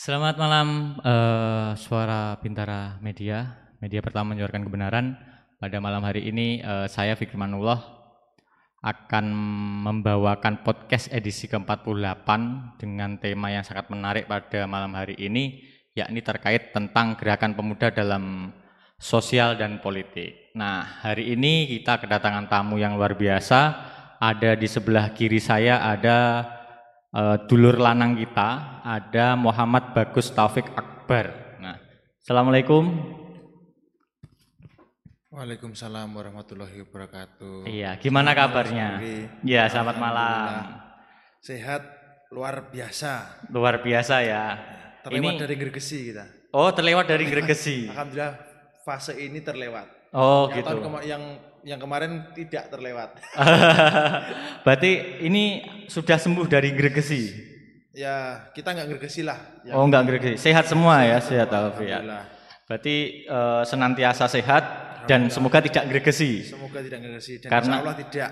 Selamat malam eh, suara Bintara Media, media pertama menyuarakan kebenaran. Pada malam hari ini eh, saya Fikrimanullah akan membawakan podcast edisi ke-48 dengan tema yang sangat menarik pada malam hari ini yakni terkait tentang gerakan pemuda dalam sosial dan politik. Nah, hari ini kita kedatangan tamu yang luar biasa. Ada di sebelah kiri saya ada uh, dulur lanang kita ada Muhammad Bagus Taufik Akbar. Nah, assalamualaikum. Waalaikumsalam warahmatullahi wabarakatuh. Iya, gimana kabarnya? Iya, selamat malam. Sehat luar biasa. Luar biasa ya. Terlewat Ini- dari gergesi kita. Oh, terlewat dari Gregesi. Alhamdulillah fase ini terlewat. Oh, yang tahun gitu. kema- yang yang kemarin tidak terlewat. Berarti ini sudah sembuh dari Gregesi. ya kita nggak gergesi lah. Ya, Oh, enggak Gregesi. Sehat semua ya, sehat Alfiat. Alhamdulillah. Berarti eh, senantiasa sehat dan semoga tidak Gregesi. Semoga tidak gergesi dan Karena- insya Allah tidak.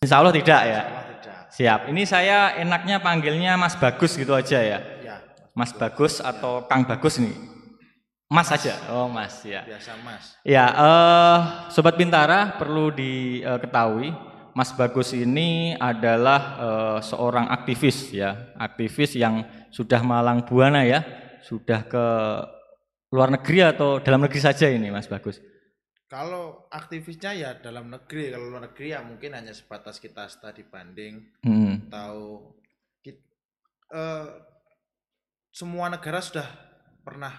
Insya Allah tidak ya. Insya Allah tidak. Siap. Ini saya enaknya panggilnya Mas Bagus gitu aja ya. Ya Mas Bagus atau Kang Bagus nih? Mas aja. Oh, Mas ya. biasa mas. Ya, eh sobat Bintara perlu diketahui Mas Bagus ini adalah eh, seorang aktivis ya, aktivis yang sudah malang buana ya, sudah ke luar negeri atau dalam negeri saja ini Mas Bagus. Kalau aktivisnya ya dalam negeri, kalau luar negeri ya mungkin hanya sebatas kita studi banding Hmm. atau kit- eh, semua negara sudah pernah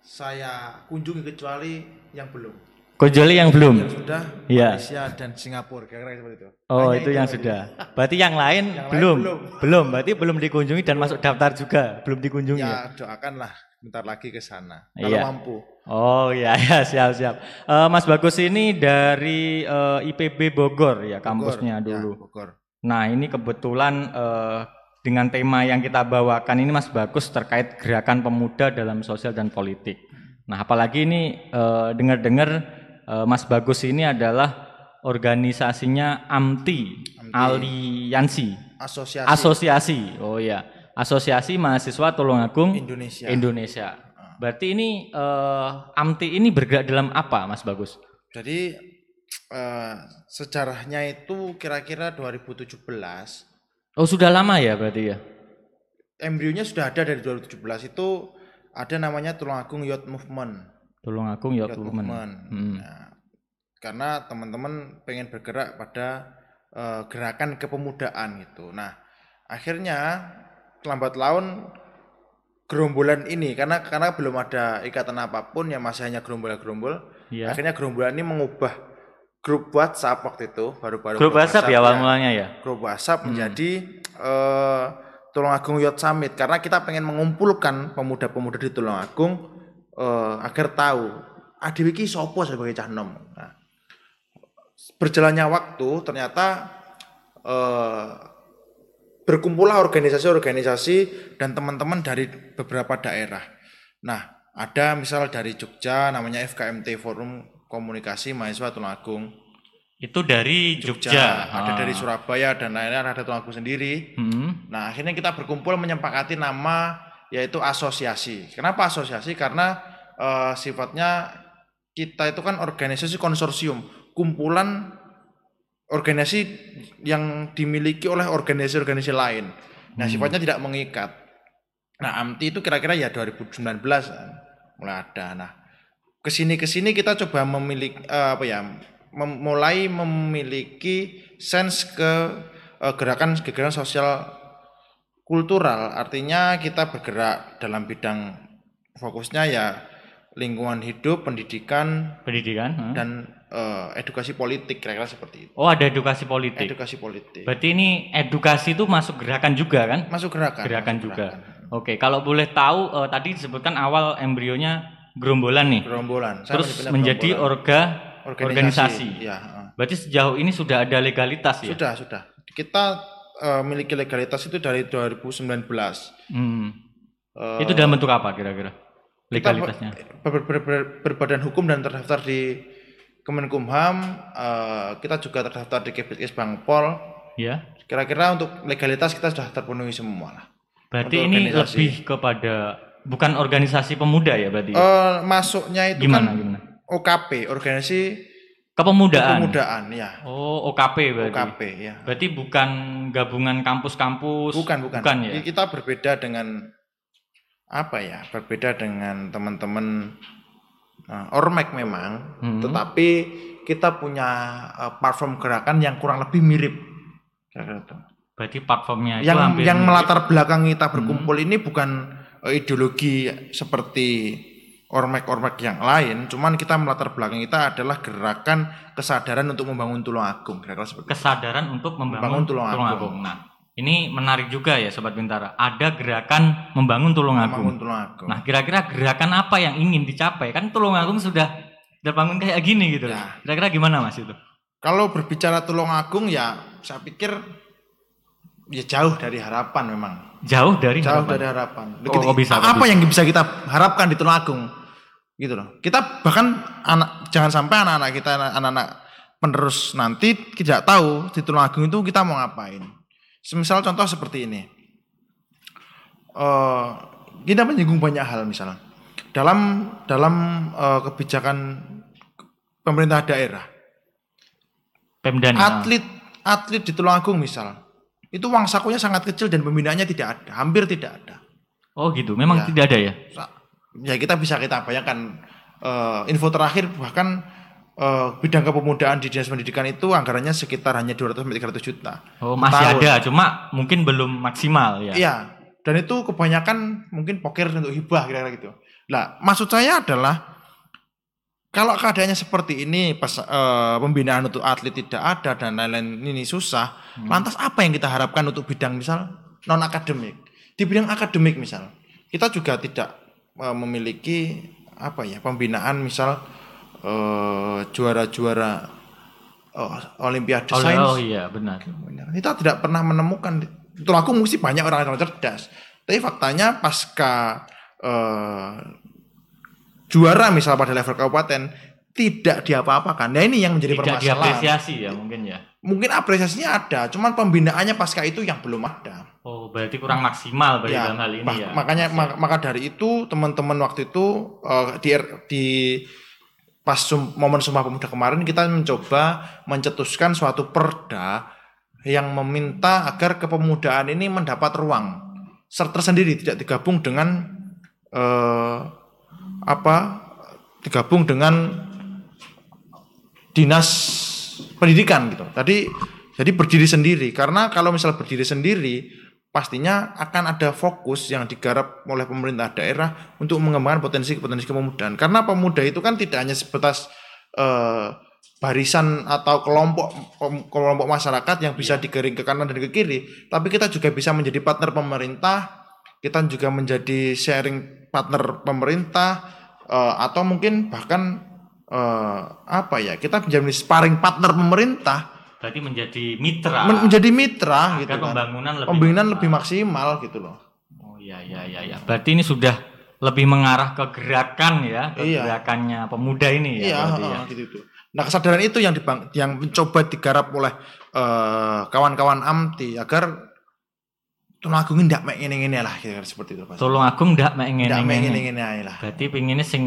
saya kunjungi kecuali yang belum Kojoli yang belum. yang sudah Iya. Malaysia dan Singapura kira-kira seperti itu Oh, Hanya itu yang tadi. sudah. Berarti yang lain Yang lain belum. belum. Belum, berarti belum dikunjungi dan masuk daftar juga, belum dikunjungi. ya? ya doakanlah bentar lagi ke sana kalau Iya. mampu Oh iya ya siap siap. Eh, Mas Bagus ini dari eh, IPB Bogor ya kampusnya Bogor, ya, dulu. Bogor. Nah ini kebetulan eh, dengan tema yang kita bawakan ini Mas Bagus terkait gerakan pemuda dalam sosial dan politik. Nah apalagi ini eh, dengar-dengar Mas Bagus ini adalah organisasinya AMTI, Aliansi, asosiasi. Asosiasi. Oh iya, Asosiasi Mahasiswa Tulungagung Indonesia. Indonesia. Berarti ini eh, AMTI ini bergerak dalam apa, Mas Bagus? jadi eh, sejarahnya itu kira-kira 2017 Oh sudah lama ya berarti ya? embrionya sudah ada dari 2017 itu ada namanya Tulungagung Youth Movement Tulungagung ya. Movement. Hmm. Nah, karena teman-teman pengen bergerak pada eh, gerakan kepemudaan gitu. Nah, akhirnya lambat laun gerombolan ini karena karena belum ada ikatan apa pun ya masih hanya gerombol-gerombol. Iya. Akhirnya gerombolan ini mengubah grup WhatsApp waktu itu baru-baru Grup WhatsApp ya awal mulanya ya. grup WhatsApp menjadi eh, Tulungagung Youth Summit karena kita pengen mengumpulkan pemuda-pemuda di Tulungagung eh, agar tahu adewe iki sapa sebagai cah nom. Nah, berjalannya waktu ternyata eh, berkumpullah organisasi-organisasi dan teman-teman dari beberapa daerah. Nah, ada misal dari Jogja namanya FKMT Forum Komunikasi Mahasiswa Tulungagung. Itu dari Jogja. Jogja, ada Ah. dari Surabaya dan lain-lain ada Tulungagung sendiri. Hmm. Nah, akhirnya kita berkumpul menyepakati nama yaitu asosiasi. Kenapa asosiasi? Karena eh, sifatnya kita itu kan organisasi konsorsium, kumpulan organisasi yang dimiliki oleh organisasi-organisasi lain. Nah, sifatnya tidak mengikat. Nah, AMTI itu kira-kira ya 2019 kan, mulai ada. Nah, ke sini ke sini kita coba memiliki eh, apa ya, mem- mulai memiliki sense ke eh, gerakan gerakan sosial kultural. Artinya kita bergerak dalam bidang fokusnya ya lingkungan hidup, pendidikan Pendidikan. hmm. dan eh, edukasi politik kira-kira seperti itu. Oh ada edukasi politik. Edukasi politik. Berarti ini edukasi itu masuk gerakan juga kan? Masuk gerakan. Gerakan masuk juga. gerakan. Oke, kalau boleh tahu eh, tadi disebutkan awal embrionya gerombolan nih. Gerombolan. Saya Terus menjadi gerombolan. orga organisasi. Ya, heeh. Berarti sejauh ini sudah ada legalitas ya? sudah sudah. Kita eh, miliki legalitas itu dari 2019. Hmm. Eh, Itu dalam bentuk apa kira-kira? Legalitasnya. ber- ber- ber- ber- berbadan hukum dan terdaftar di Kemenkumham. eh, kita juga terdaftar di Kepikes Bangpol. Ya. Kira-kira untuk legalitas kita sudah terpenuhi semua lah. Berarti Untuk ini organisasi. lebih kepada bukan organisasi pemuda ya berarti. Eh, masuknya itu gimana kan gimana? OKP, organisasi Kepemudaan. kepemudaan ya. Oh, OKP berarti. OKP ya. Berarti bukan gabungan kampus-kampus. Bukan, bukan. Bukan ya. Kita berbeda dengan apa ya? Berbeda dengan teman-teman nah, Ormek memang, Hmm. tetapi kita punya eh, platform gerakan yang kurang lebih mirip. Kira-kira itu. Berarti platformnya itu Yang yang mirip. melatar belakang kita berkumpul ini bukan eh, ideologi seperti ormek-ormek yang lain, cuman kita melatar belakang kita adalah gerakan kesadaran untuk membangun Tulungagung, kira-kira seperti itu. kesadaran untuk membangun Membangun Tulungagung. Tulungagung. Nah, ini menarik juga ya Sobat Bintara. Ada gerakan membangun Tulungagung. Membangun Tulungagung. Nah, kira-kira gerakan apa yang ingin dicapai? Kan Tulungagung sudah terbangun kayak gini gitu. Ya. Kira-kira gimana Mas itu? Kalau berbicara Tulungagung ya saya pikir ya jauh dari harapan memang. Jauh dari Jauh harapan. dari harapan. Oh, kok bisa, apa bisa? yang bisa kita harapkan di Tulungagung? Gitu loh. Kita bahkan anak jangan sampai anak-anak kita anak-anak penerus nanti tidak tahu di Tulungagung itu kita mau ngapain. Semisal contoh seperti ini. Eh kita menyinggung banyak hal misalnya. Dalam dalam eh, kebijakan pemerintah daerah Pemda atlet atlet di Tulungagung misal itu uang sakunya sangat kecil dan pembinaannya tidak ada hampir tidak ada Oh gitu. Memang Ya. tidak ada ya. Ya kita bisa kita bayangkan eh, info terakhir bahkan eh, bidang kepemudaan di dinas pendidikan itu anggarannya sekitar hanya 200 sampai 300 juta Oh, masih Tahun. ada, cuma mungkin belum maksimal ya. iya dan itu kebanyakan mungkin poker untuk hibah kira-kira gitu lah maksud saya adalah kalau keadaannya seperti ini pas eh, pembinaan untuk atlet tidak ada dan lain-lain ini susah Hmm. lantas apa yang kita harapkan untuk bidang misal non akademik di bidang akademik misal kita juga tidak eh, memiliki apa ya pembinaan misal eh, juara-juara eh, olimpiade Oh, sains. oh iya, benar. kita tidak pernah menemukan itu aku mesti banyak orang-orang cerdas. Tapi faktanya pasca eh, juara misal pada level kabupaten tidak diapa-apakan nah ini yang menjadi Tidak permasalahan diapresiasi ya mungkin ya. mungkin apresiasinya ada cuman pembinaannya pasca itu yang belum ada Oh, berarti kurang maksimal berarti Ya, dalam hal ini bah- ya. makanya mak- maka dari itu teman-teman waktu itu eh, di di pas sum- momen Sumpah Pemuda kemarin kita mencoba mencetuskan suatu perda yang meminta agar kepemudaan ini mendapat ruang ser- tersendiri tidak digabung dengan eh, apa digabung dengan dinas pendidikan gitu. Tadi jadi berdiri sendiri karena kalau misal berdiri sendiri pastinya akan ada fokus yang digarap oleh pemerintah daerah untuk mengembangkan potensi-potensi kepemudaan. Karena pemuda itu kan tidak hanya sebatas eh, barisan atau kelompok kelompok masyarakat yang bisa digiring ke kanan dan ke kiri, tapi kita juga bisa menjadi partner pemerintah, kita juga menjadi sharing partner pemerintah eh, atau mungkin bahkan eh, apa ya kita menjadi sparring partner pemerintah Berarti menjadi mitra. men- menjadi mitra agar gitu kan pembangunan lebih pembinaan maksimal. lebih maksimal gitu loh Oh iya iya iya iya. Berarti ini sudah lebih mengarah ke gerakan ya, ke Iya. gerakannya pemuda ini ya. iya berarti ya. gitu itu nah kesadaran itu yang dibang yang mencoba digarap oleh eh, kawan-kawan AMTI agar Tulungagung tidak mek ngene-ngene lah kira-kira seperti itu Pak. Tolong Agung ndak mek Tidak mek ngene-ngene. ngene-ngene ae lah. Berarti pinginnya sing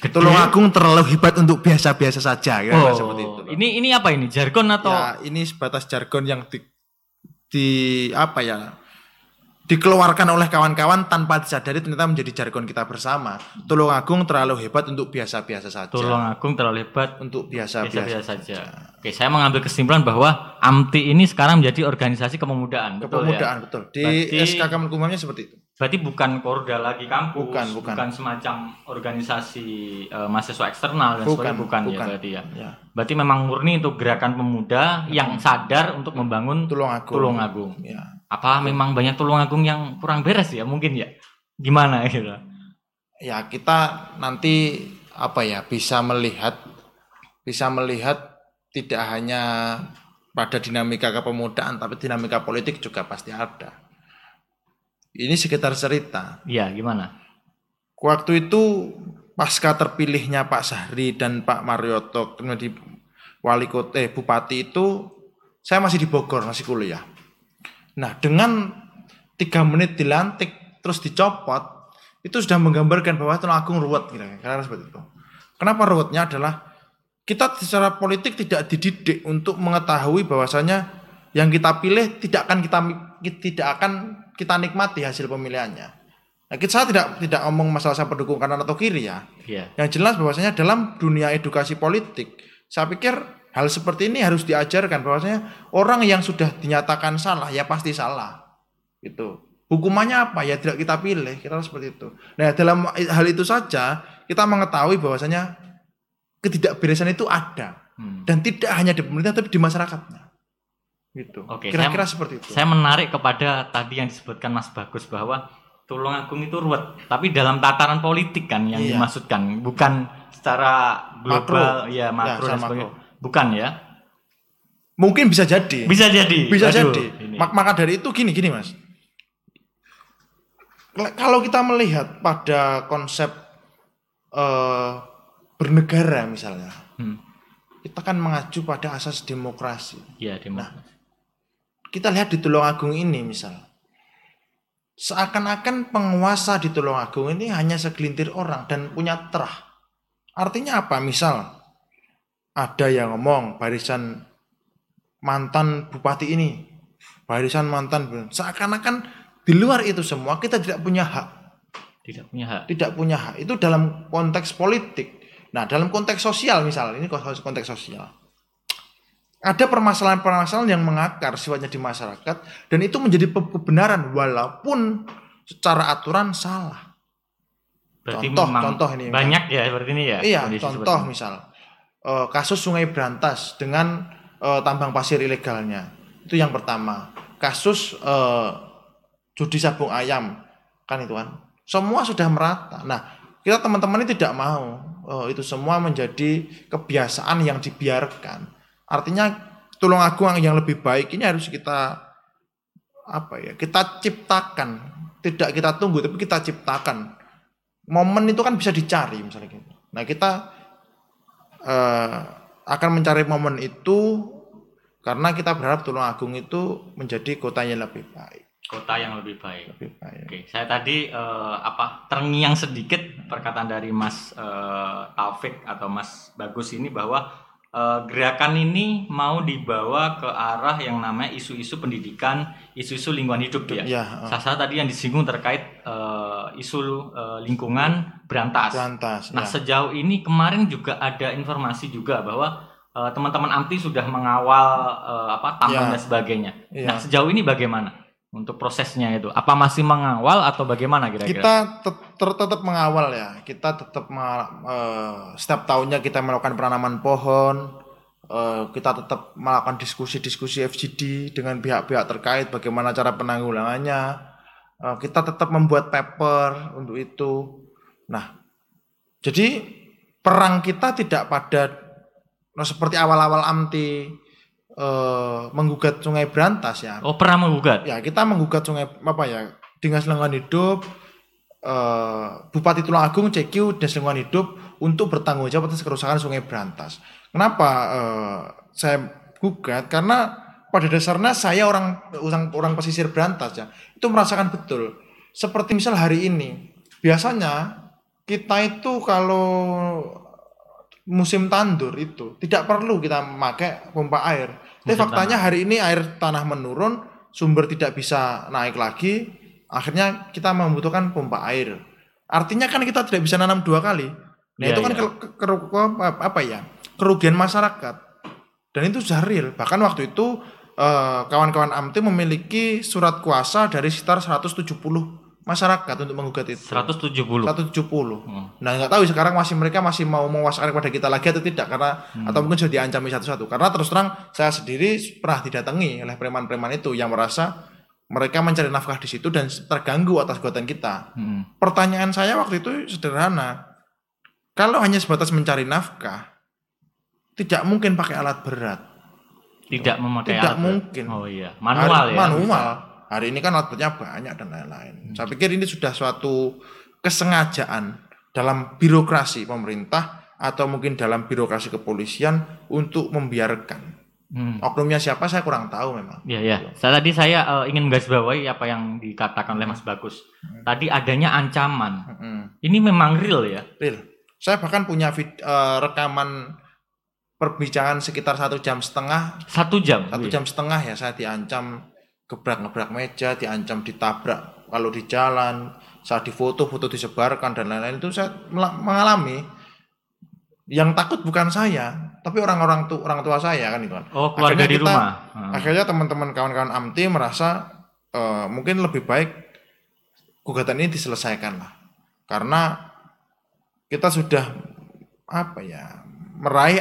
gede. Tulungagung terlalu hebat untuk biasa-biasa saja kira-kira Oh, seperti itu. loh. ini ini apa ini? Jargon atau ya ini sebatas jargon yang di, di apa ya dikeluarkan oleh kawan-kawan tanpa disadari ternyata menjadi jargon kita bersama. Tulungagung terlalu hebat untuk biasa-biasa saja. Tolong Agung terlalu hebat Untuk biasa-biasa saja. Oke, saya mengambil kesimpulan bahwa AMTI ini sekarang menjadi organisasi kepemudaan, betul ya? Betul. Di Berarti- SK Kemenkumhamnya seperti itu. Berarti bukan Korda lagi kampus, Bukan, bukan. semacam organisasi eh, mahasiswa eksternal dan Bukan, sebagainya, bukan, ya bukan. berarti ya. Ya. Berarti memang murni untuk gerakan pemuda yang sadar untuk membangun Tulungagung. Tulungagung. Ya. Apa memang banyak Tulungagung yang kurang beres ya mungkin ya? Gimana gitu? ya kita nanti apa ya bisa melihat bisa melihat tidak hanya pada dinamika kepemudaan tapi dinamika politik juga pasti ada. Ini sekitar cerita. Iya, gimana? Waktu itu pasca terpilihnya Pak Sahri dan Pak Marioto menjadi wali kota eh, bupati itu saya masih di Bogor masih kuliah. Nah dengan tiga menit dilantik terus dicopot itu sudah menggambarkan bahwa Tulung Agung ruwet kira-kira seperti itu. Kenapa ruwetnya adalah kita secara politik tidak dididik untuk mengetahui bahwasanya yang kita pilih tidak akan kita tidak akan kita nikmati hasil pemilihannya. Nah, kita saya tidak tidak ngomong masalah saya pendukung kanan atau kiri ya. Iya. Yang jelas bahwasanya dalam dunia edukasi politik, saya pikir hal seperti ini harus diajarkan bahwasanya orang yang sudah dinyatakan salah ya pasti salah. Itu. Hukumannya apa? Ya tidak kita pilih, kita harus seperti itu. Nah, dalam hal itu saja kita mengetahui bahwasanya ketidakberesan itu ada Hmm. dan tidak hanya di pemerintah tapi di masyarakatnya. Gitu. Oke, Kira-kira saya- seperti itu. Saya menarik kepada tadi yang disebutkan Mas Bagus bahwa Tulungagung itu ruwet, tapi dalam tataran politik kan yang Iya. dimaksudkan, bukan secara global, ya makro Ya, dan sebagainya. makro. Bukan ya? Mungkin bisa jadi. Bisa jadi. Bisa Aduh, jadi. ini. Mak- maka dari itu gini gini mas. Kalau kita melihat pada konsep eh, bernegara misalnya, Hmm. kita kan mengacu pada asas demokrasi. Ya, demo. Nah. Kita lihat di Tulungagung ini misal, seakan-akan penguasa di Tulungagung ini hanya segelintir orang dan punya terah. Artinya apa? Misal ada yang ngomong barisan mantan bupati ini, barisan mantan seakan-akan di luar itu semua kita tidak punya hak, Tidak punya hak. tidak punya hak. Itu dalam konteks politik. Nah, dalam konteks sosial misal ini konteks sosial. Ada permasalahan-permasalahan yang mengakar sifatnya di masyarakat dan itu menjadi kebenaran walaupun secara aturan salah. Berarti Contoh- memang contoh ini, banyak ya seperti ini ya. iya, contoh seperti ini. misal eh, kasus Sungai Berantas dengan eh, tambang pasir ilegalnya. Itu yang pertama. Kasus eh, judi sabung ayam kan itu kan. Semua sudah merata. Nah, kita teman-teman ini tidak mau eh, itu semua menjadi kebiasaan yang dibiarkan. Artinya Tulungagung yang lebih baik ini harus kita apa ya? Kita ciptakan, tidak kita tunggu tapi kita ciptakan. Momen itu kan bisa dicari misalnya gitu. Nah, kita eh, akan mencari momen itu karena kita berharap Tulungagung itu menjadi kota yang lebih baik, Kota yang lebih baik. lebih baik. Oke, saya tadi eh, apa terngiang sedikit perkataan dari Mas eh, Taufik atau Mas Bagus ini bahwa eh, gerakan ini mau dibawa ke arah yang namanya isu-isu pendidikan, isu-isu lingkungan hidup ya. Ya, eh, Sasa tadi yang disinggung terkait eh, isu eh, lingkungan berantas. berantas. Nah ya. sejauh ini kemarin juga ada informasi juga bahwa eh, teman-teman AMTI sudah mengawal eh, apa tambang Ya. dan sebagainya. Iya. Nah sejauh ini bagaimana untuk prosesnya itu? Apa masih mengawal atau bagaimana kira-kira? kita tetap mengawal ya. Kita tetap eh, setiap tahunnya kita melakukan penanaman pohon. eh, kita tetap melakukan diskusi-diskusi FGD dengan pihak-pihak terkait bagaimana cara penanggulangannya. Eh, kita tetap membuat paper untuk itu. Nah, jadi perang kita tidak pada nah, seperti awal-awal AMTI eh, menggugat Sungai Berantas ya. Oh pernah menggugat? Ya, kita menggugat sungai apa ya? Dinas Lingkungan Hidup eh, Bupati Tulungagung CQ Dinas Lingkungan Hidup untuk bertanggung jawab atas kerusakan Sungai Berantas. Kenapa eh, saya gugat? Karena pada dasarnya saya orang orang, orang pesisir Berantas ya, itu merasakan betul. Seperti misal hari ini, biasanya kita itu kalau musim tandur itu tidak perlu kita memakai pompa air. Tapi Musim faktanya hari ini air tanah menurun, sumber tidak bisa naik lagi, akhirnya kita membutuhkan pompa air. Artinya kan kita tidak bisa nanam dua kali. Nah Iya, itu kan ke- keru- apa ya kerugian masyarakat. Dan itu sudah real. Bahkan waktu itu eh, kawan-kawan AMTI memiliki surat kuasa dari sekitar 170 masyarakat untuk menggugat itu. 170. 170. Hmm. Nah nggak tahu sekarang masih mereka masih mau mewaskan kepada kita lagi atau tidak karena atau mungkin sudah diancami satu-satu karena terus terang saya sendiri pernah didatangi oleh preman-preman itu yang merasa mereka mencari nafkah di situ dan terganggu atas gugatan kita. Hmm. Pertanyaan saya waktu itu sederhana, kalau hanya sebatas mencari nafkah, tidak mungkin pakai alat berat, Tidak memakai tidak alat. mungkin. Oh iya, manual Hari- ya. Manual. Hari ini kan beratnya banyak dan lain-lain. Saya pikir ini sudah suatu kesengajaan dalam birokrasi pemerintah atau mungkin dalam birokrasi kepolisian untuk membiarkan. Hmm. Oknumnya siapa saya kurang tahu memang. Ya ya. Saya tadi saya eh, ingin menggarisbawahi apa yang dikatakan oleh Mas Bagus. Tadi adanya ancaman Ini memang real ya? Real. Saya bahkan punya vid, eh, rekaman perbincangan sekitar satu jam setengah, Satu jam? satu Wih. jam setengah ya saya diancam gebrak-gebrak meja, diancam ditabrak kalau di jalan, saat difoto, foto disebarkan dan lain-lain itu saya mengalami. Yang takut bukan saya, tapi orang-orang tu, orang tua saya kan itu kan. Oh, keluarga Akhirnya di kita- rumah. Hmm. Akhirnya teman-teman kawan-kawan AMTI merasa eh, mungkin lebih baik gugatan ini diselesaikan lah. Karena kita sudah apa ya meraih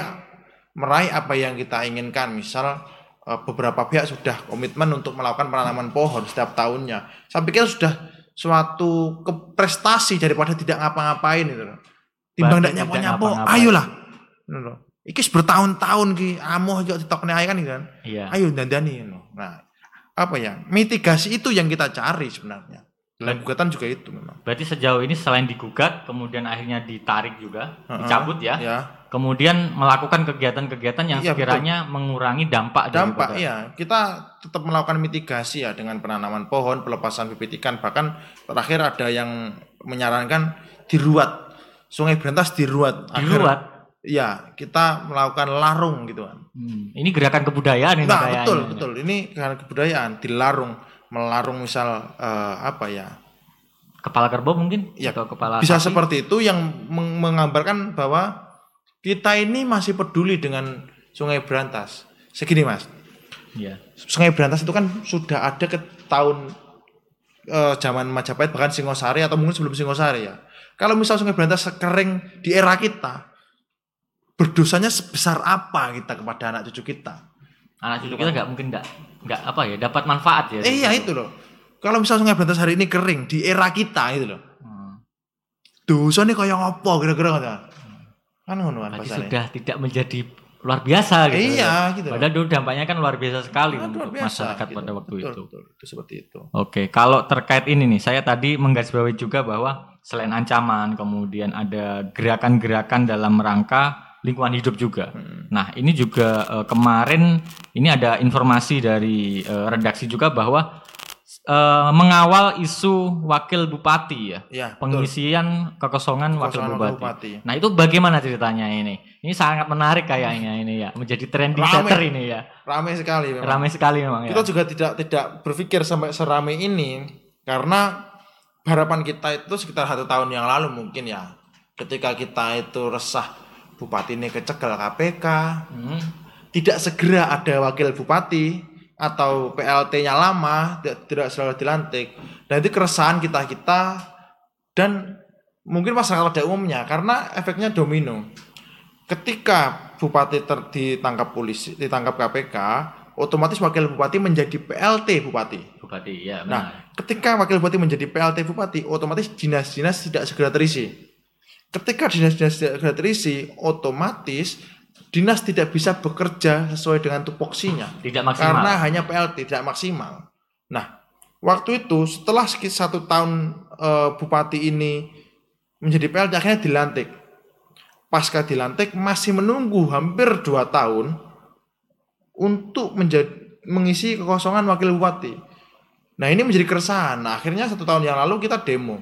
meraih apa yang kita inginkan. Misal eh, beberapa pihak sudah komitmen untuk melakukan penanaman pohon setiap tahunnya. Saya pikir sudah suatu keprestasi daripada tidak ngapa-ngapain itu. loh. Timbang tidak nyapo-nyapo, ayolah. Iki bertahun-tahun ki amoh yo ditokne ae kan iki kan Iya. ayo dandani no. Nah, apa ya? Mitigasi itu yang kita cari sebenarnya. Dalam gugatan juga itu memang. Berarti sejauh ini selain digugat, kemudian akhirnya ditarik juga, Heeh. dicabut ya. Ya, Kemudian melakukan kegiatan-kegiatan yang Iya, sekiranya mengurangi dampak dampak daripada- ya. Kita tetap melakukan mitigasi ya dengan penanaman pohon, pelepasan bibit ikan, bahkan terakhir ada yang menyarankan diruat. Sungai Berantas diruat. Diruat. Ya, kita melakukan larung gitu kan. Hmm, Ini gerakan kebudayaan ini Nah, kayaknya. betul, betul. Ini karena kebudayaan dilarung, melarung misal eh, apa ya? Kepala kerbau mungkin? Ya, Atau kepala bisa sapi? seperti itu yang meng- menggambarkan bahwa kita ini masih peduli dengan Sungai Berantas. Segini mas, Iya. Sungai Berantas itu kan sudah ada ke tahun eh, zaman Majapahit bahkan Singosari atau mungkin sebelum Singosari ya. Kalau misal Sungai Berantas kering di era kita, berdosanya sebesar apa kita kepada anak cucu kita? Anak cucu kita nggak mungkin nggak nggak apa ya dapat manfaat ya. Eh, iya itu loh. Kalau misal Sungai Berantas hari ini kering di era kita itu loh. Hmm, Dosa nih kayak ngopo kira-kira. Kan ngono kan bahasanya. sudah tidak menjadi luar biasa gitu. Iya, gitu. Padahal dulu dampaknya kan luar biasa sekali luar untuk biasa, masyarakat gitu. pada waktu Betul, itu. betul. Itu seperti itu. Oke, kalau terkait ini nih, saya tadi menggarisbawahi juga bahwa selain ancaman, kemudian ada gerakan-gerakan dalam rangka lingkungan hidup juga. Hmm. Nah, ini juga eh, kemarin ini ada informasi dari eh, redaksi juga bahwa eh, mengawal isu wakil bupati ya, betul. pengisian kekosongan wakil Kekosongan bupati. bupati. Nah, itu bagaimana ceritanya ini? Ini sangat menarik kayaknya ini ya, menjadi trending Rame. setter ini ya. Ramai sekali memang. Ramai sekali memang ya. Kita juga tidak tidak berpikir sampai serame ini karena harapan kita itu sekitar satu tahun yang lalu mungkin ya ketika kita itu resah bupati ini kecegal KPK Hmm. tidak segera ada wakil bupati atau PLT-nya lama tidak, tidak selalu dilantik dan itu keresahan kita kita dan mungkin masyarakat pada umumnya karena efeknya domino ketika bupati ter, ditangkap polisi ditangkap KPK otomatis wakil bupati menjadi PLT bupati Bupati ya benar. Nah, ketika wakil bupati menjadi PLT bupati, otomatis dinas-dinas tidak segera terisi. Ketika dinas-dinas tidak segera terisi, otomatis dinas tidak bisa bekerja sesuai dengan tupoksinya. tidak maksimal. Karena hanya PLT tidak maksimal. Nah, waktu itu setelah sekitar satu tahun eh, bupati ini menjadi PLT akhirnya dilantik. Pasca dilantik masih menunggu hampir dua tahun untuk menjadi mengisi kekosongan wakil bupati. Nah ini menjadi keresahan. Nah, akhirnya satu tahun yang lalu kita demo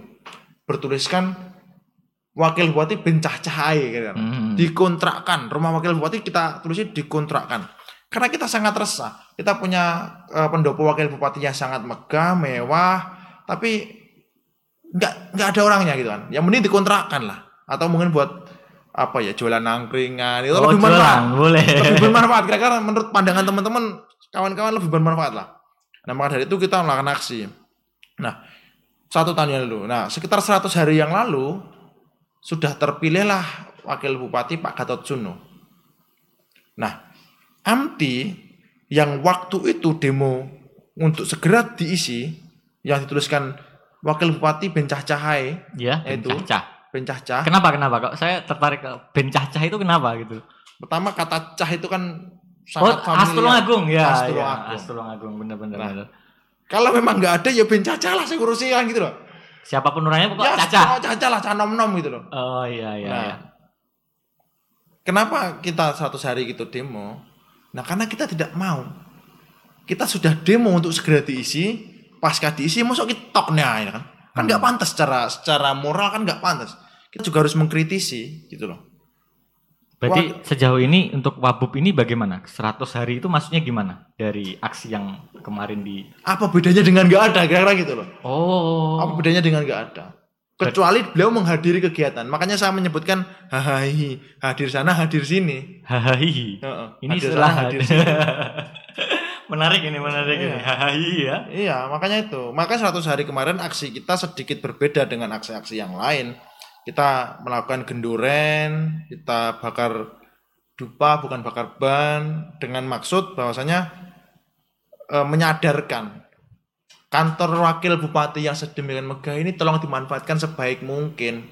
bertuliskan wakil bupati bencah cahaya gitu. Hmm. dikontrakkan rumah wakil bupati kita tulisin dikontrakkan. Karena kita sangat resah. Kita punya eh, pendopo wakil bupati yang sangat megah mewah tapi nggak nggak ada orangnya gitu kan. Yang mending dikontrakkan lah. Atau mungkin buat apa ya jualan angkringan itu Oh, lebih jualan, bermanfaat. boleh. lebih bermanfaat. Kira-kira menurut pandangan teman-teman kawan-kawan lebih bermanfaat lah. Nah maka dari itu kita melakukan aksi. Nah satu tahun yang lalu. Nah sekitar 100 hari yang lalu sudah terpilihlah wakil bupati Pak Gatot Suno nah AMTI yang waktu itu demo untuk segera diisi yang dituliskan wakil bupati Bencah Cahai Ya, Yaitu. bencah. Bencah Cah Kenapa kenapa kok saya tertarik ke bencah itu kenapa gitu? pertama kata cah itu kan Oh, sangat familiar. Astulungagung ya. Astulungagung. Astulungagung. Astulungagung bener-bener. Nah, bener. Kalau memang nggak ada ya ben caca lah saya urusin kan gitu loh. Siapa pun orangnya pokoknya ya, caca. caca lah, caca nom nom gitu loh. Oh iya iya. Nah, iya. Kenapa kita 100 hari gitu demo? Nah, karena kita tidak mau. Kita sudah demo untuk segera diisi, pasca diisi masuk kita tok nih ya kan. Kan nggak pantas secara secara moral kan nggak pantas. Kita juga harus mengkritisi gitu loh. Berarti sejauh ini untuk Wabub ini bagaimana? 100 hari itu maksudnya gimana? Dari aksi yang kemarin di Apa bedanya dengan nggak ada kira-kira gitu loh. Oh. Apa bedanya dengan nggak ada? Kecuali beliau menghadiri kegiatan. Makanya saya menyebutkan hahaha hadir sana hadir sini. Hahaha. Heeh. Ini Hadir setelah sana, hadir sini. menarik ini, menarik ini. Iya. Hahaha ya. Iya, makanya itu. Maka 100 hari kemarin aksi kita sedikit berbeda dengan aksi-aksi yang lain. Kita melakukan genduren, kita bakar dupa bukan bakar ban dengan maksud bahwasanya eh, menyadarkan kantor wakil bupati yang sedemikian megah ini tolong dimanfaatkan sebaik mungkin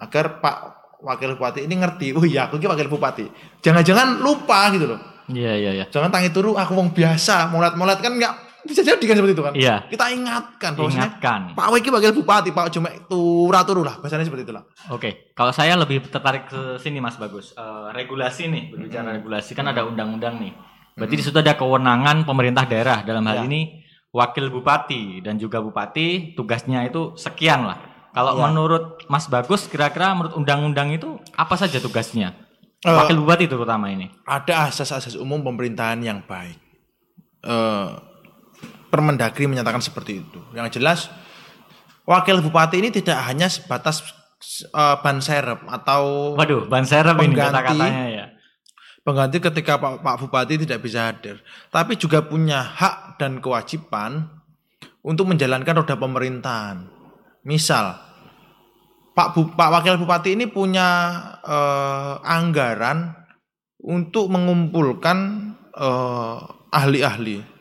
agar Pak wakil bupati ini ngerti, oh iya aku ini wakil bupati. Jangan-jangan lupa gitu loh. Iya, iya, iya. Jangan tangi turu aku wong biasa, molat-molat kan nggak bisa jadi kan seperti itu kan. Iya. Kita ingatkan bahwasanya Ingatkan. Pak Wiki wakil bupati, Pak cuma turu turu lah, bahasanya seperti itulah. Oke, kalau saya lebih tertarik ke sini Mas Bagus. Eh, regulasi nih, berbicara Hmm. regulasi kan ada undang-undang nih. Berarti di situ ada kewenangan pemerintah daerah dalam hal Ya. ini wakil bupati dan juga bupati tugasnya itu sekian lah. Kalau Ya. menurut Mas Bagus, kira-kira menurut undang-undang itu apa saja tugasnya? Eh, Wakil bupati terutama ini. Ada asas-asas umum pemerintahan yang baik. Eh, Permendagri menyatakan seperti itu. Yang jelas wakil bupati ini tidak hanya sebatas eh, ban serep atau Waduh, ban serep ini Pengganti. kata-katanya ya. pengganti ketika Pak, Pak Bupati tidak bisa hadir, tapi juga punya hak dan kewajiban untuk menjalankan roda pemerintahan. Misal, Pak Bu, Pak Wakil Bupati ini punya eh, anggaran untuk mengumpulkan eh, ahli-ahli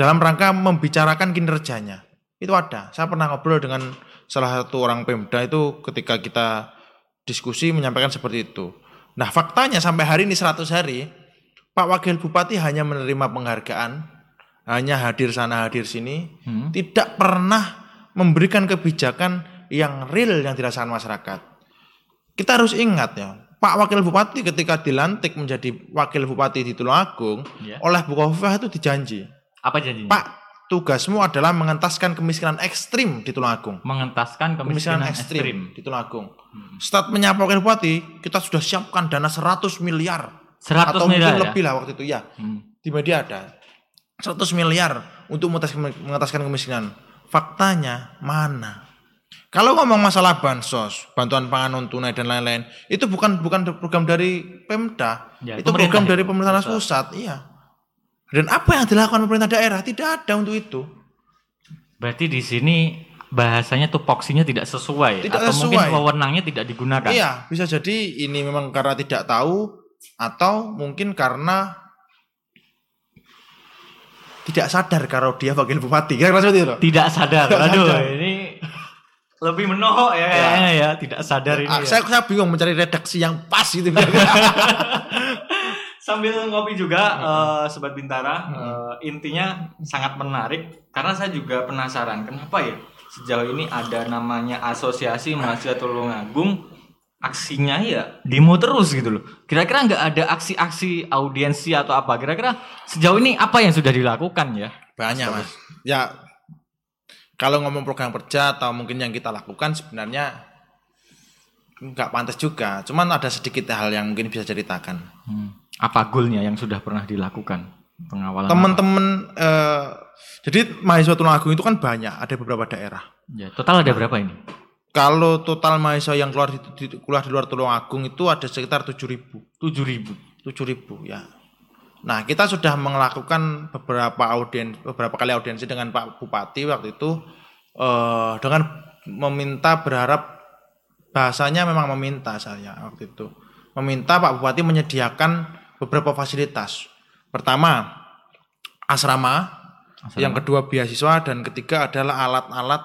dalam rangka membicarakan kinerjanya. Itu ada. Saya pernah ngobrol dengan salah satu orang Pemda itu ketika kita diskusi menyampaikan seperti itu. Nah, faktanya sampai hari ini 100 hari Pak Wakil Bupati hanya menerima penghargaan, hanya hadir sana hadir sini, Hmm. tidak pernah memberikan kebijakan yang real yang dirasakan masyarakat. Kita harus ingat ya, Pak Wakil Bupati ketika dilantik menjadi Wakil Bupati di Tulungagung Ya. oleh Bu Khofifah itu dijanji, Apa janjinya? Pak tugasmu adalah mengentaskan kemiskinan ekstrim di Tulungagung. Mengentaskan Kemiskinan kemiskinan ekstrim ekstrim. di Tulungagung. Statementnya Pak Wakil Bupati, kita sudah siapkan dana 100 miliar 100 atau miliar mungkin ya? lebih lah waktu itu ya. Hmm. Di media ada 100 miliar untuk mengetaskan kemiskinan. Faktanya mana? Kalau ngomong masalah bansos, bantuan pangan non tunai dan lain-lain, itu bukan bukan program dari Pemda, Ya, itu pemerintah program ya, dari pemerintahan pusat. pusat. iya. Dan apa yang dilakukan pemerintah daerah tidak ada untuk itu. Berarti di sini bahasanya tupoksinya tidak sesuai Tidak atau mungkin sesuai. wewenangnya tidak digunakan. Iya, bisa jadi ini memang karena tidak tahu atau mungkin karena tidak sadar kalau dia wakil bupati. Kira-kira seperti itu. Tidak sadar. Tidak Aduh, sadar. ini lebih menohok ya kayaknya ya, tidak sadar ini. Ah, ya. saya, saya bingung mencari redaksi yang pas gitu. Sambil ngopi juga eh, sobat Bintara, eh, intinya sangat menarik karena saya juga penasaran kenapa ya sejauh ini ada namanya Asosiasi Mahasiswa Tulungagung aksinya ya demo terus gitu loh. Kira-kira nggak ada aksi-aksi audiensi atau apa? Kira-kira sejauh ini apa yang sudah dilakukan ya? Banyak mas. Ya kalau ngomong program kerja atau mungkin yang kita lakukan sebenarnya nggak pantas juga. Cuman ada sedikit hal yang mungkin bisa ceritakan. Hmm. Apa goalnya yang sudah pernah dilakukan pengawalan? Teman-teman, eh, jadi mahasiswa Tulungagung itu kan banyak, ada beberapa daerah. Ya, total ada berapa ini? Kalau total mahasiswa yang keluar di, di- kuliah di luar Tulungagung itu ada sekitar 7.000. 7000. 7.000 ya. Nah, kita sudah melakukan beberapa audien beberapa kali audiensi dengan Pak Bupati waktu itu eh dengan meminta berharap bahasanya memang meminta saya waktu itu. Meminta Pak Bupati menyediakan beberapa fasilitas. Pertama, asrama, yang kedua beasiswa dan ketiga adalah alat-alat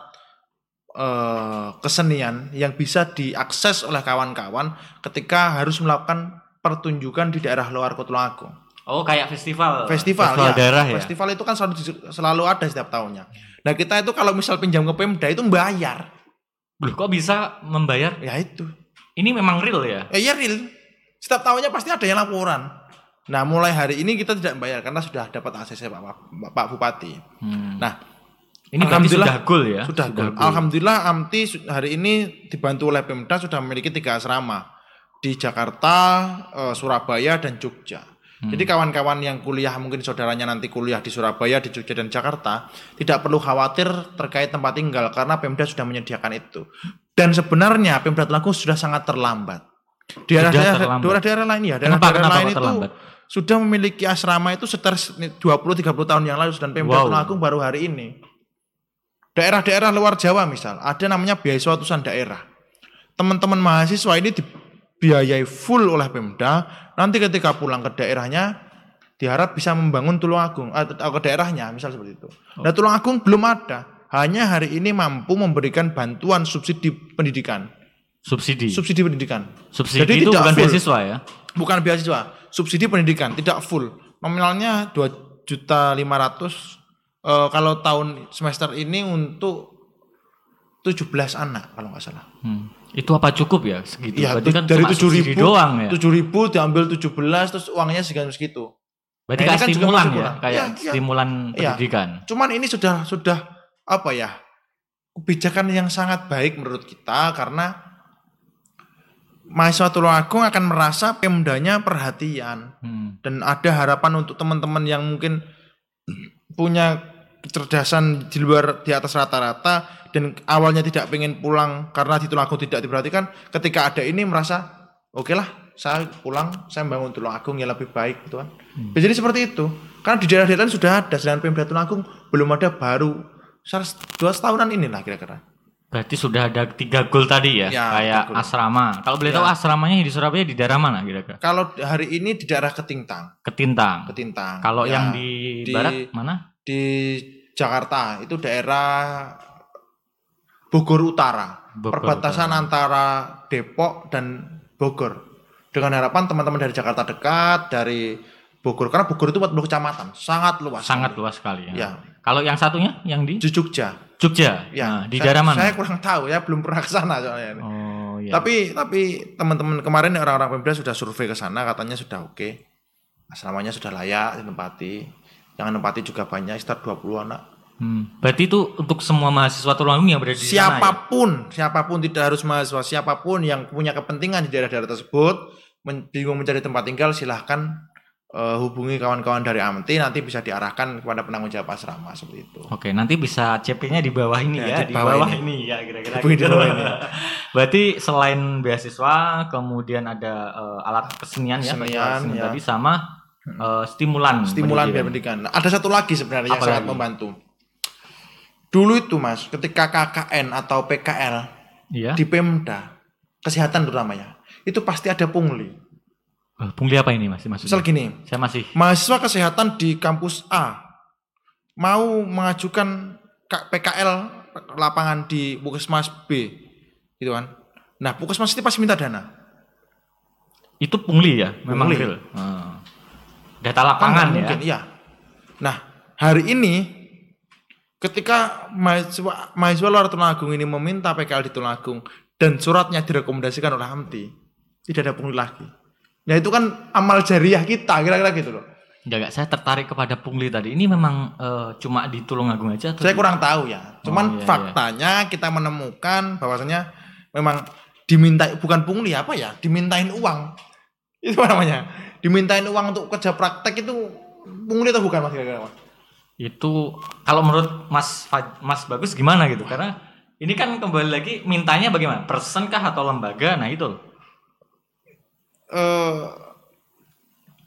eh, kesenian yang bisa diakses oleh kawan-kawan ketika harus melakukan pertunjukan di daerah luar Kota Tulungagung. Oh, kayak festival. Festival, ya. daerah ya. Festival itu kan selalu selalu ada setiap tahunnya. Nah, kita itu kalau misal pinjam ke Pemda itu bayar. Loh, kok bisa membayar? Ya itu. Ini memang real ya? Ya, ya real. Setiap tahunnya pasti ada yang laporan. Nah, mulai hari ini kita tidak bayar karena sudah dapat aksesnya Pak, Pak, Pak Bupati. Hmm. Nah, Ini Alhamdulillah, sudah goal ya. Sudah, goal. Alhamdulillah Amti hari ini dibantu oleh Pemda sudah memiliki tiga asrama di Jakarta, eh, Surabaya dan Jogja. Hmm. Jadi kawan-kawan yang kuliah mungkin saudaranya nanti kuliah di Surabaya, di Jogja dan Jakarta tidak perlu khawatir terkait tempat tinggal karena Pemda sudah menyediakan itu. Dan sebenarnya Pemda Tulungagung sudah sangat terlambat. Di Sudah daerah-daerah lain ya, daerah-daerah kenapa lain kok itu terlambat? Sudah memiliki asrama itu sekitar 20-30 tahun yang lalu dan Pemda Wow. Tulungagung baru hari ini. Daerah-daerah luar Jawa misal, ada namanya beasiswa utusan daerah. Teman-teman mahasiswa ini dibiayai full oleh Pemda, nanti ketika pulang ke daerahnya diharap bisa membangun Tulungagung atau ke daerahnya, misal seperti itu. Nah, Tulungagung belum ada, hanya hari ini mampu memberikan bantuan subsidi pendidikan, Subsidi. subsidi pendidikan. Subsidi Jadi itu bukan full. beasiswa ya. Bukan beasiswa, subsidi pendidikan tidak full. Nominalnya 2 juta 500 eh, kalau tahun semester ini untuk 17 anak kalau nggak salah. Hmm. Itu apa cukup ya segitu? Iya, Berarti kan dari cuma 7 subsidi ribu, doang ya. 7 ribu diambil 17 terus uangnya segitu segitu. Berarti Nah, kayak kan juga stimulan ya, kayak iya. stimulan Iya. pendidikan. Cuman ini sudah sudah apa ya? Kebijakan yang sangat baik menurut kita karena mahasiswa Tulungagung akan merasa Pemdanya perhatian. Hmm. dan ada harapan untuk teman-teman yang mungkin punya kecerdasan di luar di atas rata-rata dan awalnya tidak pengen pulang karena di Tulungagung tidak diperhatikan ketika ada ini merasa oke lah saya pulang saya bangun Tulungagung yang lebih baik gitu kan Hmm. jadi seperti itu karena di daerah-daerah sudah ada sedangkan Pemda Tulungagung belum ada baru dua setahunan inilah kira-kira Berarti sudah ada tiga gol tadi ya, Ya, kayak gol. asrama. Kalau boleh Ya. tahu asramanya di Surabaya di daerah mana kira-kira? kalau hari ini di daerah Ketintang Ketintang. Ketintang Kalau Ya, yang di, di- barat mana? di Jakarta itu daerah Bogor Utara, Bogor perbatasan antara Depok dan Bogor. Dengan harapan teman-teman dari Jakarta dekat, dari Bogor karena Bogor itu 40 kecamatan, sangat luas. Sangat luas sekali ya. Ya. Kalau yang satunya yang di Di Jogja. Jogja. Ya. Nah, di saya, daerah mana? Saya kurang tahu ya, belum pernah ke sana soalnya. Oh iya. Tapi tapi teman-teman kemarin orang-orang Pemda sudah survei ke sana katanya sudah oke. Asramanya sudah layak ditempati. Yang nempati juga banyak, sekitar 20 anak. Hmm. Berarti itu untuk semua mahasiswa Tulungagung yang berada di sana ya? siapa pun, siapa pun tidak harus mahasiswa, siapa pun yang punya kepentingan di daerah-daerah tersebut, men- bingung mencari tempat tinggal, silahkan eh, hubungi kawan-kawan dari AMTI, nanti bisa diarahkan kepada penanggung jawab asrama seperti itu. Oke, nanti bisa CP-nya di bawah ini Ya, ya, di di bawah bawah, ini. ini. ya kira-kira. Di gitu. bawah ini. Berarti selain beasiswa, kemudian ada eh, alat kesenian, ya, Kesenian, alat kesenian ya. tadi sama eh, stimulan. Stimulan biaya pendidikan. Nah, ada satu lagi sebenarnya yang Apa sangat lagi? membantu. Dulu itu mas, ketika KKN atau PKL Iya. di Pemda, kesehatan terutamanya, itu pasti ada pungli. Eh, Pungli apa ini Mas? Maksudnya? Misal gini, Saya masih mahasiswa kesehatan di kampus A mau mengajukan PKL lapangan di Puskesmas B gitu kan. Nah, Puskesmas itu pasti minta dana. itu pungli ya, memang Pungli. real. Hmm. Data lapangan ya. mungkin, iya. Nah, hari ini ketika mahasiswa mahasiswa luar Tulungagung ini meminta PKL di Tulungagung dan suratnya direkomendasikan oleh AMTI, tidak ada pungli lagi. Nah, itu kan amal jariah kita kira-kira gitu loh. Enggak, enggak, saya tertarik kepada pungli tadi. Ini memang eh, cuma di Tulungagung aja atau Saya di- kurang tahu ya. Oh, Cuman iya, faktanya kita menemukan bahwasanya memang diminta bukan pungli apa ya, dimintain uang. Itu apa namanya? Dimintain uang untuk kerja praktek itu pungli atau bukan Mas kira-kira? Mas? itu kalau menurut Mas Mas Bagus gimana gitu? Karena ini kan kembali lagi mintanya bagaimana? Person kah atau lembaga? Nah, itu loh. Eh,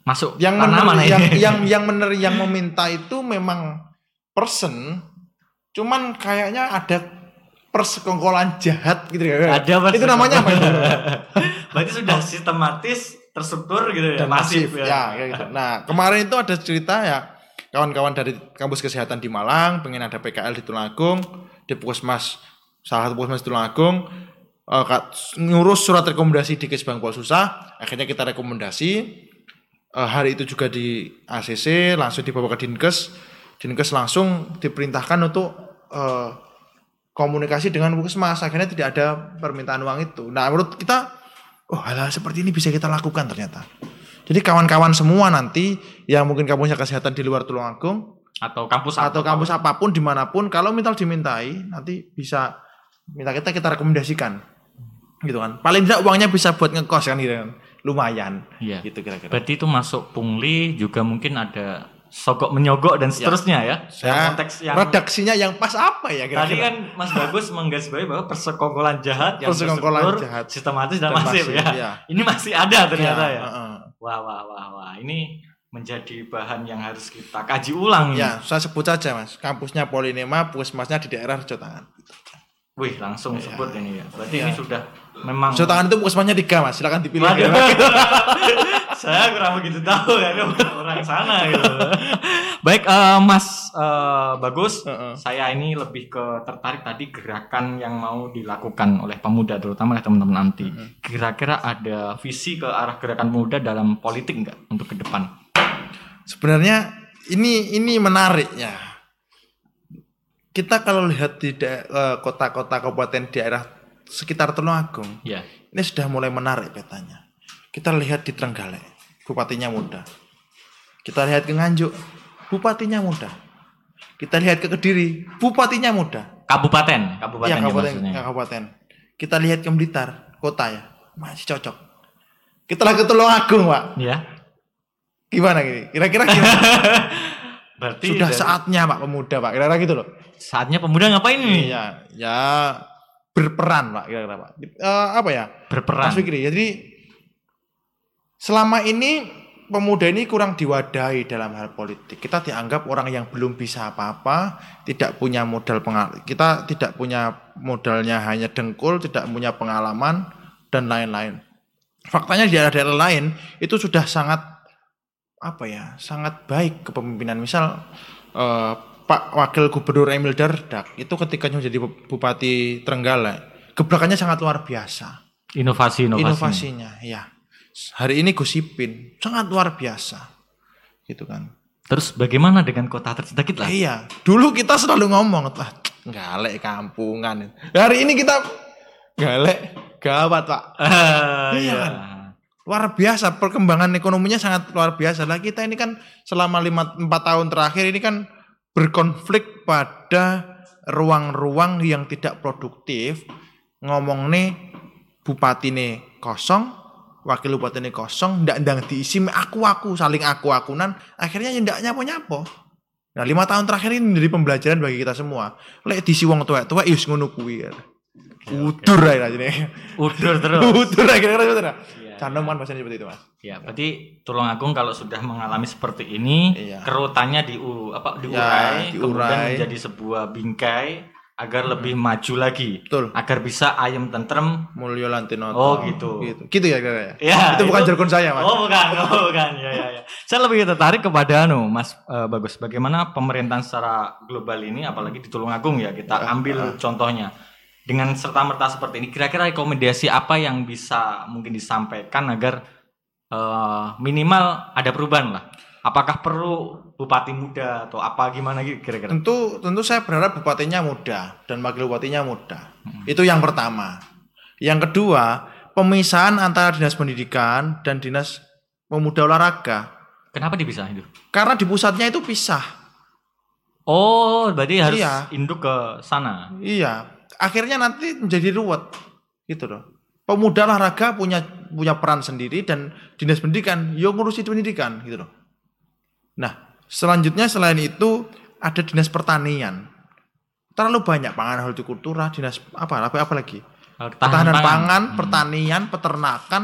Masuk yang mener, mana yang ini? yang yang mener yang meminta itu memang person cuman kayaknya ada persekongkolan jahat gitu ya. Ada, Mas. Itu namanya apa? itu? Berarti sudah sistematis, terstruktur gitu ya, dan masif, ya. ya, kayak gitu. Nah kemarin itu ada cerita ya kawan-kawan dari kampus kesehatan di Malang pengen ada PKL di Tulungagung di Puskesmas salah satu Puskesmas di Tulungagung eh, ka- ngurus surat rekomendasi di Kesbang Pol Susah. Akhirnya kita rekomendasi. Eh, hari itu juga di ACC langsung dibawa ke Dinkes. Dinkes langsung diperintahkan untuk eh, komunikasi dengan Puskesmas. Akhirnya tidak ada permintaan uang itu. Nah menurut kita oh hal-hal seperti ini bisa kita lakukan ternyata. Jadi kawan-kawan semua nanti yang mungkin kamu punya kesehatan di luar Tulungagung atau kampus atau kampus apa pun di mana pun kalau misal dimintai nanti bisa minta kita kita rekomendasikan gitu kan paling tidak uangnya bisa buat ngekos kan gitu kan lumayan Iya. gitu kira-kira Berarti itu masuk pungli juga mungkin ada sogok menyogok dan seterusnya ya. Dalam ya, konteks yang redaksinya yang pas apa ya tadi kira-kira kan Mas Bagus menggarisbawahi bahwa persekongkolan jahat yang Persekongkolan jahat. sistematis dan, Dan masif, masif, ya. ya. Ini masih ada ternyata ya. heeh. Wah wah wah wah. Ini menjadi bahan yang harus kita kaji ulang. ini. ya saya sebut saja mas kampusnya Polinema puskesmasnya di daerah Rejo Tangan Wih, langsung Iya. sebut ini ya. Berarti ini sudah memang Rejo Tangan itu puskesmasnya tiga mas silakan dipilih Waduh. Saya kurang begitu tahu ya ini orang sana gitu. Baik, eh, Mas eh, Bagus, Heeh. saya ini lebih ke tertarik tadi gerakan yang mau dilakukan oleh pemuda terutama oleh teman-teman anti. Kira-kira ada visi ke arah gerakan pemuda dalam politik enggak untuk ke depan? sebenarnya ini ini menarik ya kita kalau lihat di eh, kota-kota kabupaten daerah sekitar Tulungagung Ya. ini sudah mulai menarik petanya. Kita lihat di Trenggalek bupatinya muda. Kita lihat ke Nganjuk bupatinya muda. Kita lihat ke Kediri bupatinya muda. Kabupaten, kabupaten ya kabupaten ya, kabupaten. Kita lihat ke Blitar kota ya. Masih cocok. Kita lihat ke Tulungagung pak. Ya. gimana gini kira-kira gimana? Berarti sudah dari- saatnya pak pemuda pak. Kira-kira gitu loh. Saatnya pemuda ngapain ini? iya ya berperan pak kira-kira pak. Eh, apa ya? Berperan. Mas Fikri jadi selama ini pemuda ini kurang diwadahi dalam hal politik. Kita dianggap orang yang belum bisa apa-apa tidak punya modal pengal kita tidak punya modalnya hanya dengkul tidak punya pengalaman dan lain-lain. Faktanya di daerah-daerah lain itu sudah sangat apa ya sangat baik kepemimpinan. Misal eh, Pak Wakil Gubernur Emil Dardak itu ketika menjadi Bupati Trenggalek gebrakannya sangat luar biasa Inovasi-inovasi. inovasinya ya hari ini Gus Ipin sangat luar biasa gitu kan Terus bagaimana dengan kota tercinta kita? iya dulu kita selalu ngomong ah galek kampungan hari ini kita galek gawat pak Ah, Iya iya. kan? luar biasa perkembangan ekonominya sangat luar biasa lah kita ini kan selama lima empat tahun terakhir ini kan berkonflik pada ruang-ruang yang tidak produktif ngomong nih bupati nih kosong wakil bupati nih kosong ndak ndang diisi aku aku saling aku akunan akhirnya ya ndak nyapo nyapo nah lima tahun terakhir ini menjadi pembelajaran bagi kita semua. Lek diisi wong tua tua ius ngono kuwi. Ya. udur aja ini Udur terus. udur aja Iya. Canum kan bahasanya seperti itu mas. Ya, berarti Tulungagung kalau sudah mengalami seperti ini, Iya. kerutannya di apa diurai, Ya, kemudian diurai. menjadi sebuah bingkai agar lebih maju lagi, Betul. agar bisa ayam tentrem. Mulyo Lantinoto. Oh, gitu. Gitu, gitu ya kira-kira. Ya, itu bukan itu- jargon saya mas. Oh bukan, oh bukan, ya ya ya. Saya lebih tertarik kepada anu, Mas eh, Bagus. Bagaimana pemerintahan secara global ini, apalagi di Tulungagung ya, kita Ah, ambil contohnya dengan serta merta seperti ini. Kira-kira rekomendasi apa yang bisa mungkin disampaikan agar eh, minimal ada perubahan lah? Apakah perlu bupati muda atau apa gimana gitu kira-kira? Tentu tentu saya berharap bupatinya muda dan wakil bupatinya muda. Hmm. Itu yang pertama. Yang kedua, pemisahan antara dinas pendidikan dan dinas pemuda olahraga. Kenapa dipisah itu? Karena di pusatnya itu pisah. Oh, berarti harus Iya. induk ke sana. Iya. Akhirnya nanti menjadi ruwet. Gitu loh. Pemuda olahraga punya punya peran sendiri dan dinas pendidikan yo ngurusi pendidikan gitu loh. Nah, selanjutnya selain itu ada dinas pertanian. Terlalu banyak pangan hortikultura, dinas apa apa, apa lagi? Ketahanan pangan, Hmm. pertanian, peternakan,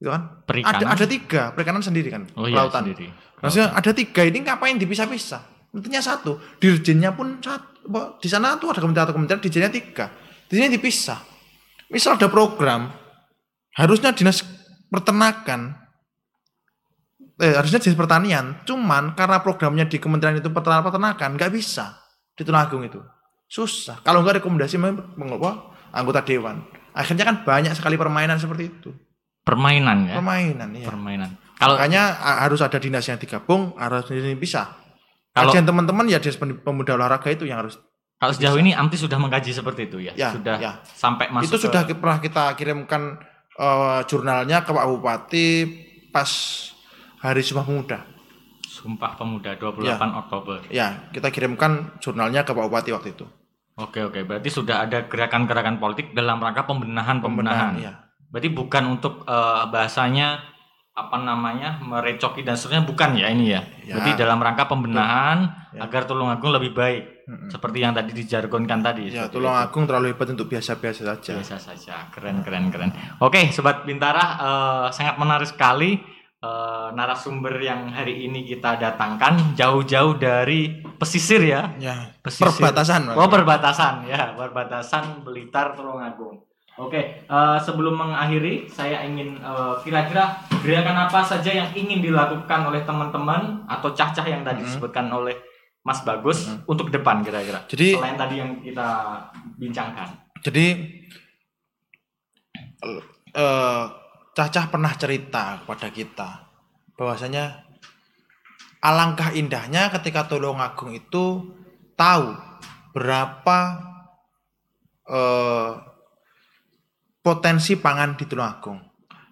gitu kan? Perikanan. Ada ada tiga, perikanan sendiri kan, Oh iya, kelautan. sendiri. Maksudnya ada tiga ini ngapain dipisah-pisah? Intinya satu, dirjennya pun satu. Di sana tuh ada kementerian kementerian, dirjennya tiga. Di sini dipisah. Misal ada program, harusnya dinas peternakan, eh harusnya dinas pertanian. Cuman karena programnya di kementerian itu peternakan, nggak bisa di Tulungagung itu. Susah. Kalau nggak rekomendasi meng- meng- apa, anggota dewan. Akhirnya kan banyak sekali permainan seperti itu. Permainan ya. Permainan, iya. Permainan. Kalau Makanya harus ada dinas yang digabung, harus ini bisa. Kalau- Kajian teman-teman ya Pen- pemuda olahraga itu yang harus. Kalau sejauh ini Amti sudah mengkaji seperti itu ya, Ya, sudah ya. sampai masuk itu ke- sudah pernah kita kirimkan eh, jurnalnya ke Pak Bupati pas Hari Sumpah Pemuda. Sumpah Pemuda 28 Ya. Oktober. Ya, kita kirimkan jurnalnya ke Pak Bupati waktu itu. Oke oke, berarti sudah ada gerakan-gerakan politik dalam rangka pembenahan pembenahan. ya. Berarti bukan untuk eh, bahasanya apa namanya merecoki dan seterusnya bukan ya ini ya. Ya. Berarti dalam rangka pembenahan Ya. agar Tulungagung lebih baik. Mm-mm. Seperti yang tadi dijargonkan tadi. Ya, seperti Tulung itu. Agung terlalu hebat untuk biasa-biasa saja. Biasa saja, keren keren keren. Oke, sobat Bintara, eh, sangat menarik sekali eh, narasumber yang hari ini kita datangkan jauh-jauh dari pesisir ya. Ya, Pesisir. perbatasan. Oh perbatasan ya, perbatasan Blitar Tulungagung. Oke, eh, sebelum mengakhiri, saya ingin eh, kira-kira gerakan apa saja yang ingin dilakukan oleh teman-teman atau cacah yang tadi Mhm. disebutkan oleh Mas Bagus Mhm. untuk depan kira-kira. Jadi Selain tadi yang kita bincangkan. Jadi eh Cacah pernah cerita kepada kita bahwasanya alangkah indahnya ketika Tulungagung itu tahu berapa eh, potensi pangan di Tulungagung,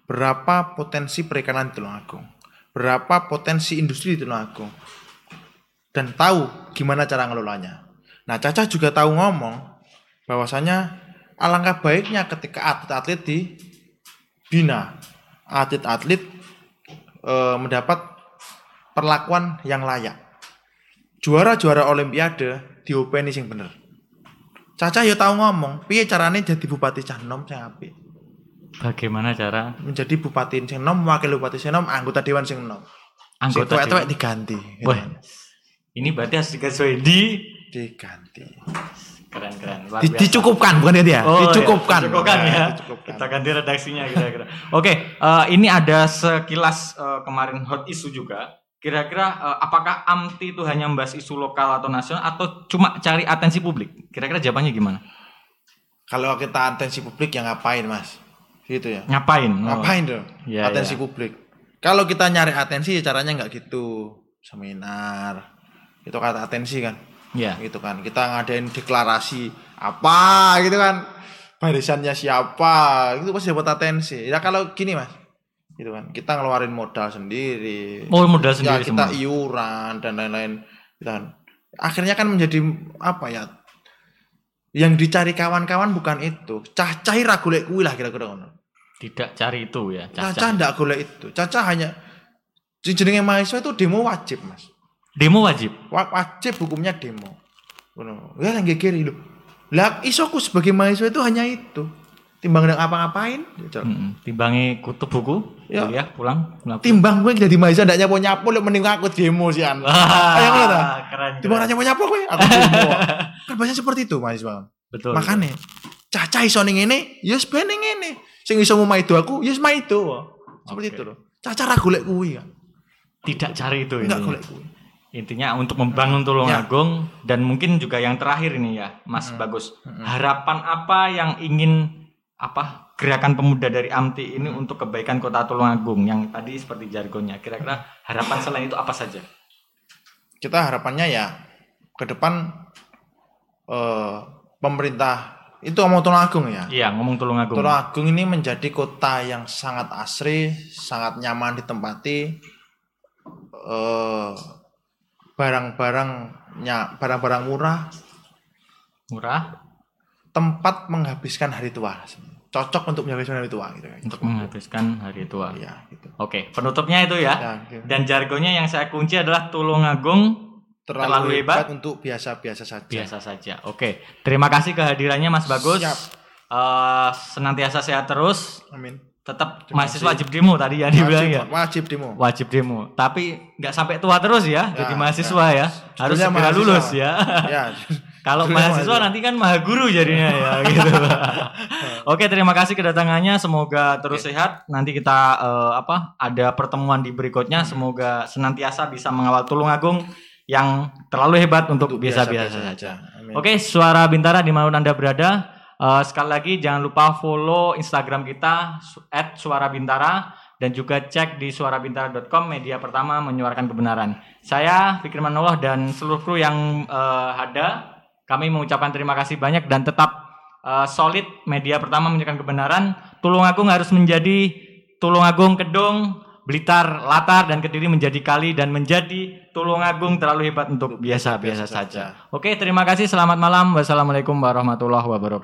berapa potensi perikanan di Tulungagung, berapa potensi industri di Tulungagung, dan tahu gimana cara ngelolanya. Nah, Caca juga tahu ngomong bahwasanya alangkah baiknya ketika atlet-atlet dibina, atlet-atlet eh, mendapat perlakuan yang layak. Juara-juara olimpiade diopeni sing bener. Caca ya tahu ngomong, piye carane jadi bupati cah nom sing apik. Bagaimana cara Menjadi bupati sing nom, wakil bupati sing nom, anggota dewan sing nom. Sing anggota tuwek-tuwek dewan- diganti. gitu Wah, ini berarti harus dikasih di Diganti. keren keren. luar Di- dicukupkan bukan ya dia? Oh, dicukupkan. ya, dicukupkan ya. Nah, dicukupkan. Kita ganti redaksinya kira-kira. Oke, eh, ini ada sekilas eh, kemarin hot issue juga. Kira-kira eh, apakah AMTI itu hanya membahas isu lokal atau nasional atau cuma cari atensi publik? Kira-kira jawabannya gimana? Kalau kita atensi publik ya ngapain mas? Gitu ya. Ngapain? Oh, Ngapain tuh? Iya, atensi iya. publik. Kalau kita nyari atensi ya caranya nggak gitu. Seminar. Itu kata atensi kan. Iya. Gitu kan. Kita ngadain deklarasi apa gitu kan. Barisannya siapa. Itu pasti dapat atensi. Ya kalau gini mas. Gitu kan. Kita ngeluarin modal sendiri. Oh, modal ya sendiri kita semua. iuran dan lain-lain gitu kan. akhirnya kan menjadi apa ya yang dicari kawan-kawan bukan itu cah-cah ra golek kuwi lah kira-kira ngono Tidak cari itu ya. Caca Caca. ndak golek itu Caca hanya jenenge mahasiswa itu demo wajib mas Demo wajib. Wa- wajib hukumnya demo ngono ya yang kiri lho lah isoku sebagai mahasiswa itu hanya itu timbang ndak apa-ngapain gitu. Mm-mm. Timbangi kutub buku, Ya. ya pulang. timbang gue jadi mahasiswa ndak nyapo-nyapo lek mending aku demo sih an Ayo ngono ta? timbang keren. nyapo nyapo gue aku demo kan biasanya seperti itu mahasiswa Betul. makanya caca iso ning ngene ya ben ning ngene sing iso maido aku ya wis maido seperti Oke. itu loh caca ra golek kuwi kan Tidak cari itu enggak golek kuwi Intinya untuk membangun Tulungagung dan mungkin juga yang terakhir ini ya, Mas Mm-mm. Bagus. Mm-mm. Harapan apa yang ingin apa gerakan pemuda dari AMTI ini untuk kebaikan Kota Tulungagung yang tadi seperti jargonnya. Kira-kira harapan selain itu apa saja? kita harapannya ya ke depan eh, pemerintah itu ngomong Tulungagung ya Iya, ngomong Tulungagung. Tulungagung ini menjadi kota yang sangat asri, sangat nyaman ditempati. Eh, barang-barangnya, barang-barang murah, Murah tempat menghabiskan hari tua. Cocok untuk menghabiskan hari tua gitu. untuk menghabiskan hari tua. Iya, gitu. Oke, penutupnya itu ya. Ya, gitu. Dan jargonnya yang saya kunci adalah Tulungagung terlalu, terlalu hebat, hebat untuk biasa-biasa saja. biasa saja. Oke, terima kasih kehadirannya Mas Bagus. Siap. Eh, senantiasa sehat terus. Amin. Tetap Terima mahasiswa wajib demo tadi ya dibilang ya. Wajib, wajib demo. Wajib demo. Tapi nggak sampai tua terus ya, jadi mahasiswa ya. Harus Sebetulnya segera mahasiswa. lulus ya. ya. Kalau mahasiswa nanti kan maha guru jadinya ya gitu. Oke, terima kasih kedatangannya. Semoga terus sehat. Nanti kita eh, apa? Ada pertemuan di berikutnya. Semoga senantiasa bisa mengawal Tulungagung yang terlalu hebat untuk biasa-biasa saja. Amin. Oke, suara Bintara di mana Anda berada. Eh, sekali lagi jangan lupa follow Instagram kita su- @suarabintara dan juga cek di suarabintara.com media pertama menyuarakan kebenaran. Saya Fikri Manullah dan seluruh kru yang eh, ada, kami mengucapkan terima kasih banyak dan tetap eh, solid media pertama menyuarakan kebenaran. Tulungagung harus menjadi Tulungagung Kedung Blitar, Latar dan Kediri menjadi kali dan menjadi Tulungagung terlalu hebat untuk biasa-biasa saja. Oke, terima kasih. Selamat malam. Wassalamualaikum warahmatullahi wabarakatuh.